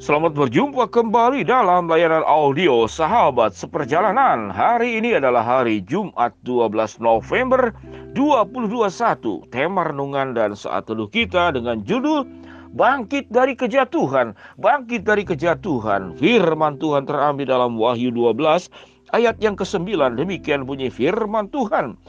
Selamat berjumpa kembali dalam layanan audio Sahabat Seperjalanan. Hari ini adalah hari Jumat 12 November 2021. Tema renungan dan saat teduh kita dengan judul Bangkit dari kejatuhan, bangkit dari kejatuhan. Firman Tuhan terambil dalam Wahyu 12 ayat yang ke-9. Demikian bunyi firman Tuhan.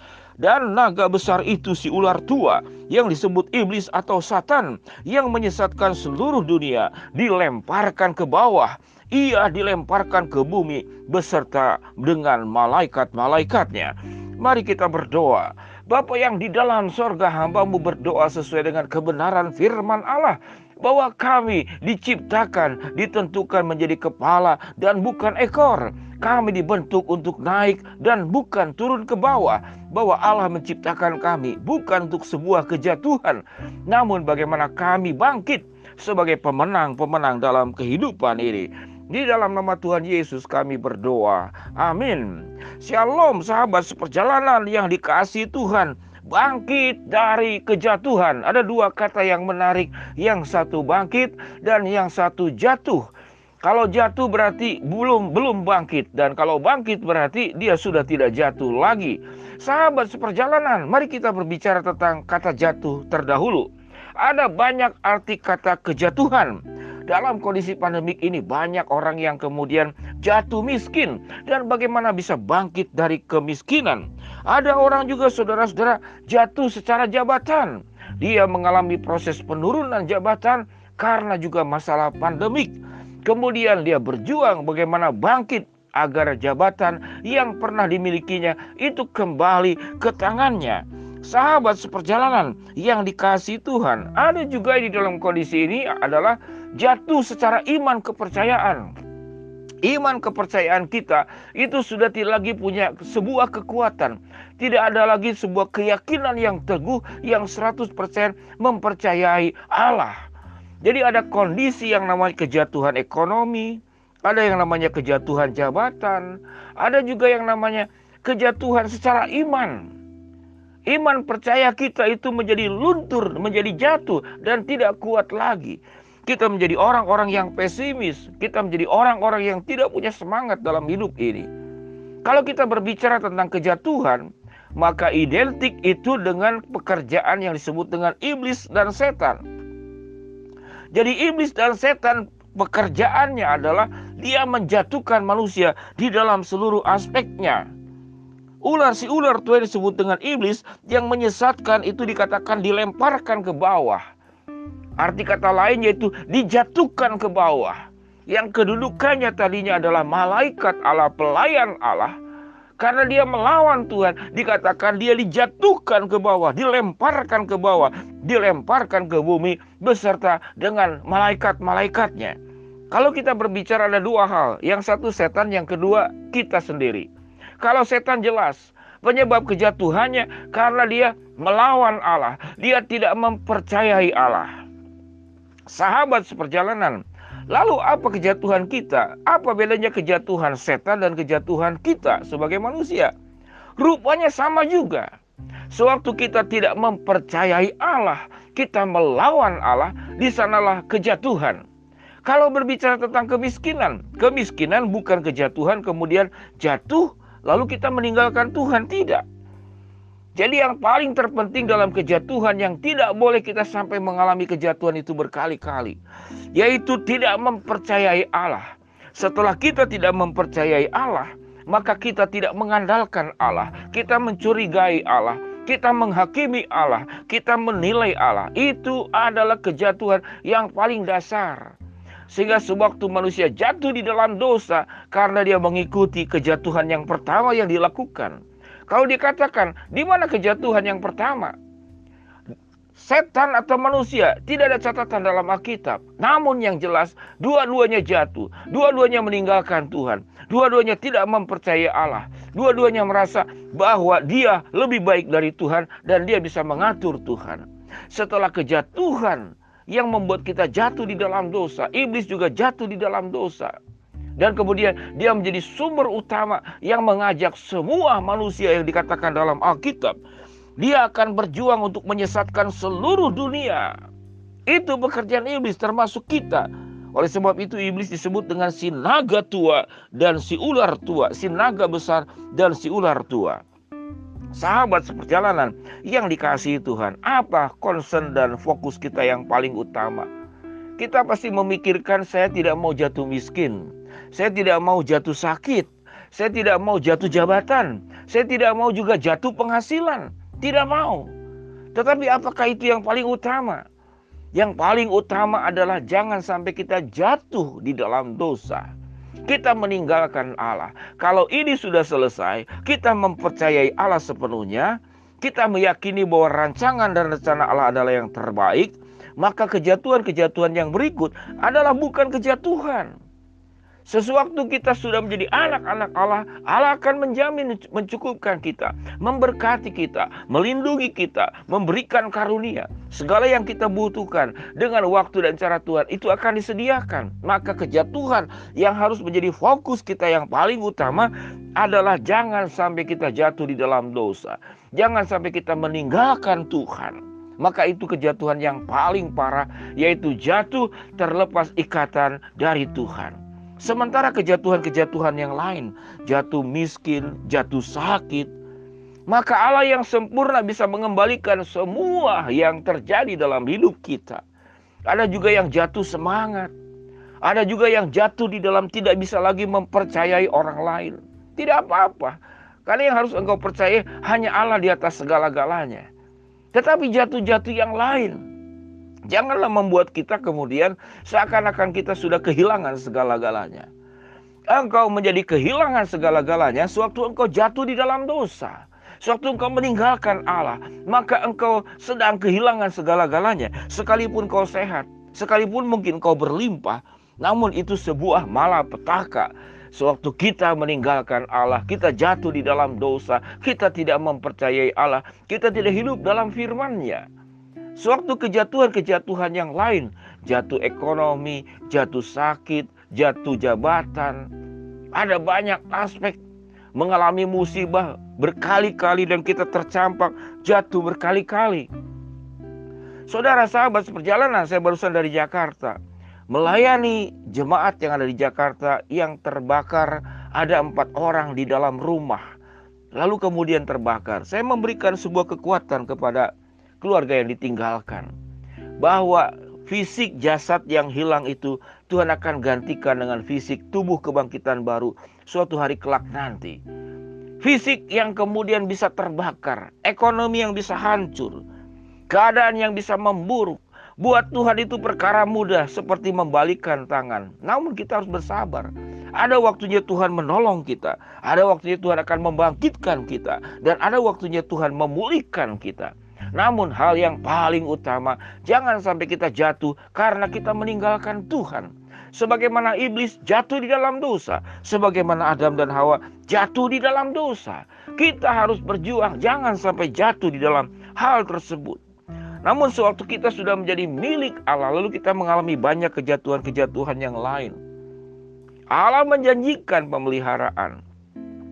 Dan naga besar itu si ular tua yang disebut iblis atau satan yang menyesatkan seluruh dunia dilemparkan ke bawah. Ia dilemparkan ke bumi beserta dengan malaikat-malaikatnya. Mari kita berdoa. Bapak yang di dalam sorga hambamu berdoa sesuai dengan kebenaran firman Allah bahwa kami diciptakan, ditentukan menjadi kepala dan bukan ekor. Kami dibentuk untuk naik dan bukan turun ke bawah. Bahwa Allah menciptakan kami bukan untuk sebuah kejatuhan, namun bagaimana kami bangkit sebagai pemenang-pemenang dalam kehidupan ini. Di dalam nama Tuhan Yesus kami berdoa. Amin. Shalom sahabat seperjalanan yang dikasih Tuhan bangkit dari kejatuhan. Ada dua kata yang menarik, yang satu bangkit dan yang satu jatuh. Kalau jatuh berarti belum belum bangkit dan kalau bangkit berarti dia sudah tidak jatuh lagi. Sahabat seperjalanan, mari kita berbicara tentang kata jatuh terdahulu. Ada banyak arti kata kejatuhan. Dalam kondisi pandemik ini banyak orang yang kemudian jatuh miskin dan bagaimana bisa bangkit dari kemiskinan. Ada orang juga saudara-saudara jatuh secara jabatan. Dia mengalami proses penurunan jabatan karena juga masalah pandemik. Kemudian dia berjuang bagaimana bangkit agar jabatan yang pernah dimilikinya itu kembali ke tangannya. Sahabat seperjalanan yang dikasih Tuhan, ada juga di dalam kondisi ini adalah jatuh secara iman kepercayaan. Iman kepercayaan kita itu sudah tidak lagi punya sebuah kekuatan. Tidak ada lagi sebuah keyakinan yang teguh yang 100% mempercayai Allah. Jadi ada kondisi yang namanya kejatuhan ekonomi, ada yang namanya kejatuhan jabatan, ada juga yang namanya kejatuhan secara iman. Iman percaya kita itu menjadi luntur, menjadi jatuh dan tidak kuat lagi. Kita menjadi orang-orang yang pesimis, kita menjadi orang-orang yang tidak punya semangat dalam hidup ini. Kalau kita berbicara tentang kejatuhan, maka identik itu dengan pekerjaan yang disebut dengan iblis dan setan. Jadi iblis dan setan pekerjaannya adalah dia menjatuhkan manusia di dalam seluruh aspeknya. Ular si ular tua disebut dengan iblis yang menyesatkan itu dikatakan dilemparkan ke bawah. Arti kata lain yaitu dijatuhkan ke bawah. Yang kedudukannya tadinya adalah malaikat Allah, pelayan Allah. Karena dia melawan Tuhan, dikatakan dia dijatuhkan ke bawah, dilemparkan ke bawah, dilemparkan ke bumi beserta dengan malaikat-malaikatnya. Kalau kita berbicara ada dua hal, yang satu setan, yang kedua kita sendiri. Kalau setan jelas, penyebab kejatuhannya karena dia melawan Allah, dia tidak mempercayai Allah. Sahabat seperjalanan, Lalu apa kejatuhan kita? Apa bedanya kejatuhan setan dan kejatuhan kita sebagai manusia? Rupanya sama juga. Sewaktu kita tidak mempercayai Allah, kita melawan Allah, di sanalah kejatuhan. Kalau berbicara tentang kemiskinan, kemiskinan bukan kejatuhan kemudian jatuh lalu kita meninggalkan Tuhan, tidak. Jadi yang paling terpenting dalam kejatuhan yang tidak boleh kita sampai mengalami kejatuhan itu berkali-kali. Yaitu tidak mempercayai Allah. Setelah kita tidak mempercayai Allah, maka kita tidak mengandalkan Allah. Kita mencurigai Allah. Kita menghakimi Allah. Kita menilai Allah. Itu adalah kejatuhan yang paling dasar. Sehingga sewaktu manusia jatuh di dalam dosa karena dia mengikuti kejatuhan yang pertama yang dilakukan kalau dikatakan di mana kejatuhan yang pertama? Setan atau manusia tidak ada catatan dalam Alkitab. Namun yang jelas dua-duanya jatuh, dua-duanya meninggalkan Tuhan, dua-duanya tidak mempercayai Allah, dua-duanya merasa bahwa dia lebih baik dari Tuhan dan dia bisa mengatur Tuhan. Setelah kejatuhan yang membuat kita jatuh di dalam dosa, iblis juga jatuh di dalam dosa. Dan kemudian dia menjadi sumber utama yang mengajak semua manusia yang dikatakan dalam Alkitab. Dia akan berjuang untuk menyesatkan seluruh dunia. Itu pekerjaan iblis termasuk kita. Oleh sebab itu iblis disebut dengan si naga tua dan si ular tua, si naga besar dan si ular tua. Sahabat seperjalanan yang dikasihi Tuhan, apa concern dan fokus kita yang paling utama? Kita pasti memikirkan saya tidak mau jatuh miskin, saya tidak mau jatuh sakit, saya tidak mau jatuh jabatan, saya tidak mau juga jatuh penghasilan, tidak mau. Tetapi apakah itu yang paling utama? Yang paling utama adalah jangan sampai kita jatuh di dalam dosa. Kita meninggalkan Allah. Kalau ini sudah selesai, kita mempercayai Allah sepenuhnya, kita meyakini bahwa rancangan dan rencana Allah adalah yang terbaik, maka kejatuhan-kejatuhan yang berikut adalah bukan kejatuhan. Sesuatu kita sudah menjadi anak-anak Allah, Allah akan menjamin mencukupkan kita, memberkati kita, melindungi kita, memberikan karunia. Segala yang kita butuhkan dengan waktu dan cara Tuhan itu akan disediakan. Maka kejatuhan yang harus menjadi fokus kita yang paling utama adalah jangan sampai kita jatuh di dalam dosa. Jangan sampai kita meninggalkan Tuhan maka itu kejatuhan yang paling parah, yaitu jatuh terlepas ikatan dari Tuhan. Sementara kejatuhan-kejatuhan yang lain, jatuh miskin, jatuh sakit, maka Allah yang sempurna bisa mengembalikan semua yang terjadi dalam hidup kita. Ada juga yang jatuh semangat, ada juga yang jatuh di dalam tidak bisa lagi mempercayai orang lain. Tidak apa-apa, karena yang harus engkau percaya hanya Allah di atas segala-galanya. Tetapi jatuh-jatuh yang lain, Janganlah membuat kita kemudian seakan-akan kita sudah kehilangan segala-galanya. Engkau menjadi kehilangan segala-galanya sewaktu engkau jatuh di dalam dosa. Sewaktu engkau meninggalkan Allah, maka engkau sedang kehilangan segala-galanya. Sekalipun kau sehat, sekalipun mungkin kau berlimpah, namun itu sebuah malapetaka. Sewaktu kita meninggalkan Allah, kita jatuh di dalam dosa, kita tidak mempercayai Allah, kita tidak hidup dalam firman-Nya. Sewaktu kejatuhan-kejatuhan yang lain, jatuh ekonomi, jatuh sakit, jatuh jabatan, ada banyak aspek. Mengalami musibah berkali-kali dan kita tercampak jatuh berkali-kali. Saudara sahabat seperjalanan saya barusan dari Jakarta. Melayani jemaat yang ada di Jakarta yang terbakar ada empat orang di dalam rumah. Lalu kemudian terbakar. Saya memberikan sebuah kekuatan kepada keluarga yang ditinggalkan. Bahwa fisik jasad yang hilang itu Tuhan akan gantikan dengan fisik tubuh kebangkitan baru suatu hari kelak nanti. Fisik yang kemudian bisa terbakar, ekonomi yang bisa hancur, keadaan yang bisa memburuk. Buat Tuhan itu perkara mudah seperti membalikan tangan. Namun kita harus bersabar. Ada waktunya Tuhan menolong kita. Ada waktunya Tuhan akan membangkitkan kita. Dan ada waktunya Tuhan memulihkan kita. Namun hal yang paling utama, jangan sampai kita jatuh karena kita meninggalkan Tuhan. Sebagaimana iblis jatuh di dalam dosa, sebagaimana Adam dan Hawa jatuh di dalam dosa. Kita harus berjuang, jangan sampai jatuh di dalam hal tersebut. Namun sewaktu kita sudah menjadi milik Allah, lalu kita mengalami banyak kejatuhan-kejatuhan yang lain. Allah menjanjikan pemeliharaan.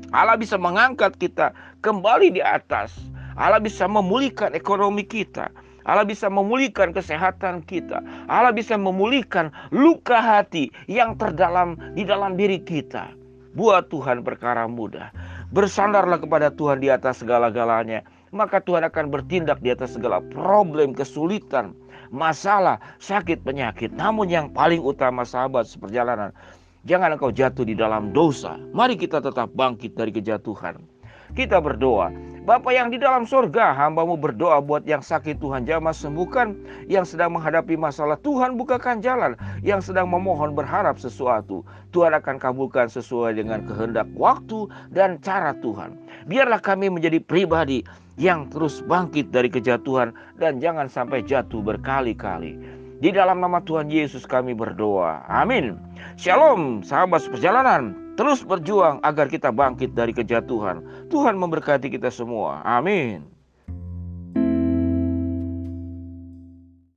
Allah bisa mengangkat kita kembali di atas. Allah bisa memulihkan ekonomi kita. Allah bisa memulihkan kesehatan kita. Allah bisa memulihkan luka hati yang terdalam di dalam diri kita. Buat Tuhan perkara mudah. Bersandarlah kepada Tuhan di atas segala-galanya. Maka Tuhan akan bertindak di atas segala problem, kesulitan, masalah, sakit, penyakit. Namun yang paling utama sahabat seperjalanan. Jangan engkau jatuh di dalam dosa. Mari kita tetap bangkit dari kejatuhan. Kita berdoa, Bapak yang di dalam surga, hambamu berdoa buat yang sakit Tuhan jamah sembuhkan, yang sedang menghadapi masalah Tuhan bukakan jalan, yang sedang memohon berharap sesuatu. Tuhan akan kabulkan sesuai dengan kehendak waktu dan cara Tuhan. Biarlah kami menjadi pribadi yang terus bangkit dari kejatuhan dan jangan sampai jatuh berkali-kali. Di dalam nama Tuhan Yesus kami berdoa. Amin. Shalom sahabat perjalanan. Terus berjuang agar kita bangkit dari kejatuhan. Tuhan memberkati kita semua. Amin.